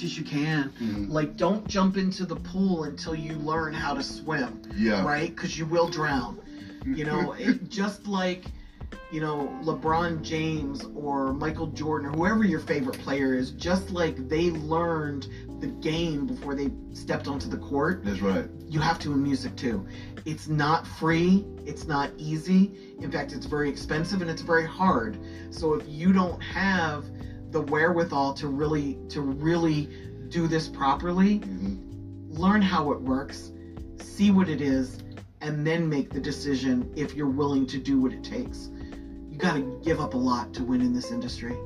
much as you can. Mhm. Like, don't jump into the pool until you learn how to swim, Yeah. right? Because you will drown. You know, it, just like, you know, LeBron James or Michael Jordan or whoever your favorite player is, just like they learned the game before they stepped onto the court, That's right. you have to in music too. It's not free, it's not easy. In fact, it's very expensive and it's very hard. So if you don't have the wherewithal to really to really do this properly, Mhm. learn how it works, see what it is, and then make the decision if you're willing to do what it takes. You got to give up a lot to win in this industry.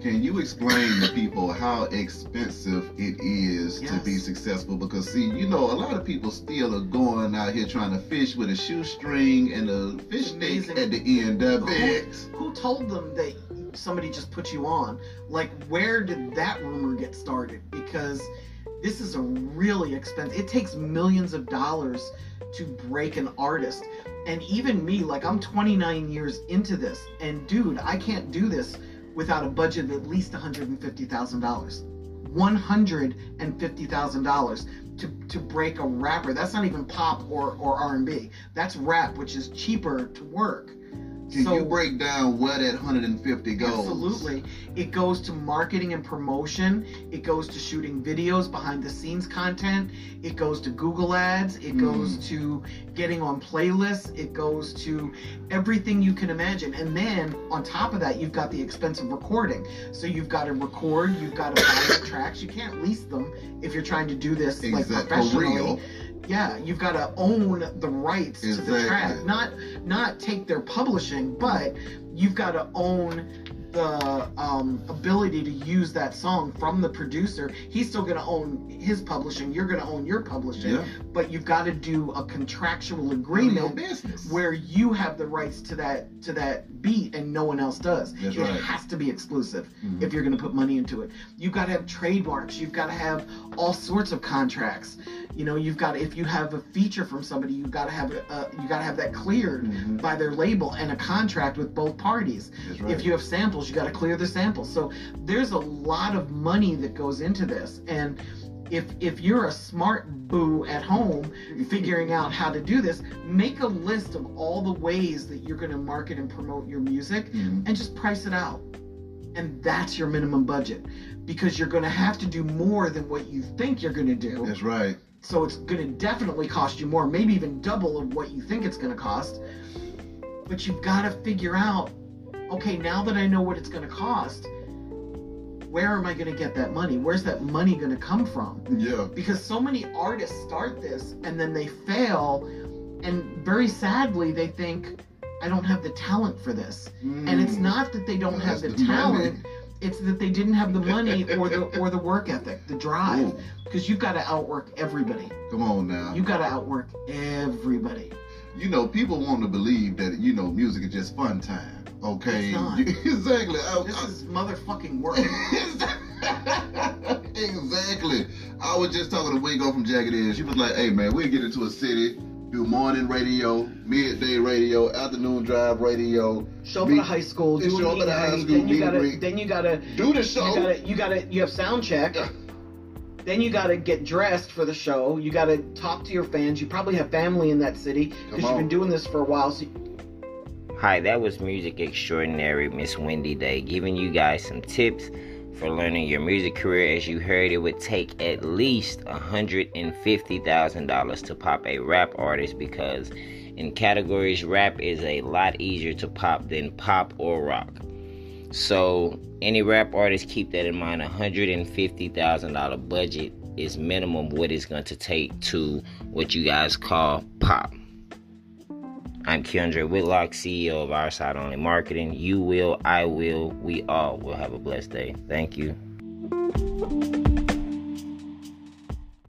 Can you explain to people how expensive it is to be successful? Because see, you know, a lot of people still are going out here trying to fish with a shoestring and a fish Amazing. at the end of Who, it. who told them that somebody just put you on? Like, where did that rumor get started? Because this is a really expensive. It takes millions of dollars to break an artist. And even me, like I'm 29 years into this, and dude, I can't do this without a budget of at least $150,000. $150,000 to to break a rapper. That's not even pop or or R&B. That's rap, which is cheaper to work. Can So- you break down where that 150 goes? Absolutely. It goes to marketing and promotion. It goes to shooting videos, behind the scenes content. It goes to Google ads. It Mm. goes to getting on playlists. It goes to everything you can imagine. And then on top of that, you've got the expense of recording. So you've got to record, you've got to buy the tracks. You can't lease them if you're trying to do this like Exact- for professionally. Yeah, you've got to own the rights to the track, not not take their publishing, but you've got to own the um, ability to use that song from the producer. He's still going to own his publishing. You're going to own your publishing, Yeah. but you've got to do a contractual agreement business. where you have the rights to that to that beat and no one else does. That's it right. has to be exclusive Mhm. if you're going to put money into it. You've got to have trademarks. You've got to have all sorts of contracts. You know, you've got if you have a feature from somebody, you've got to have uh, you got to have that cleared Mhm. by their label and a contract with both parties. Right. If you have samples, you got to clear the samples. So there's a lot of money that goes into this, and if if you're a smart boo at home figuring out how to do this, make a list of all the ways that you're going to market and promote your music, Mhm. and just price it out. And that's your minimum budget, because you're going to have to do more than what you think you're going to do. That's right. So it's going to definitely cost you more, maybe even double of what you think it's going to cost. But you've got to figure out, okay, now that I know what it's going to cost, where am I going to get that money? Where's that money going to come from? Yeah. Because so many artists start this and then they fail, and very sadly, they think, I don't have the talent for this. And it's Mm. not that they don't have the, the talent. money. It's that they didn't have the money or the or the work ethic, the drive. Because you've got to outwork everybody. come on now. You got to outwork everybody. you know, people want to believe that you know music is just fun time. Okay, exactly. I- This I- is motherfucking work. exactly. I was just talking to Wingo from Jagged Edge. She was like, "Hey man, we'll get into a city, do morning radio, midday radio, afternoon drive radio, Show up Meet- at a high school, do show up at a high school, then you gotta, then you gotta, do the show. you show." gotta, you gotta, you have sound check. Then you gotta get dressed for the show. You gotta talk to your fans. You probably have family in that city because you've been doing this for a while. So Hi, that was music extraordinary Miss Wendy Day giving you guys some tips for learning your music career. As you heard, it would take at least $150,000 to pop a rap artist because in categories, rap is a lot easier to pop than pop or rock. So, any rap artist, keep that in mind. $150,000 budget is minimum what it's going to take to what you guys call pop. I'm Keandre Whitlock, CEO of Our Side Only Marketing. You will, I will, we all will have a blessed day. Thank you.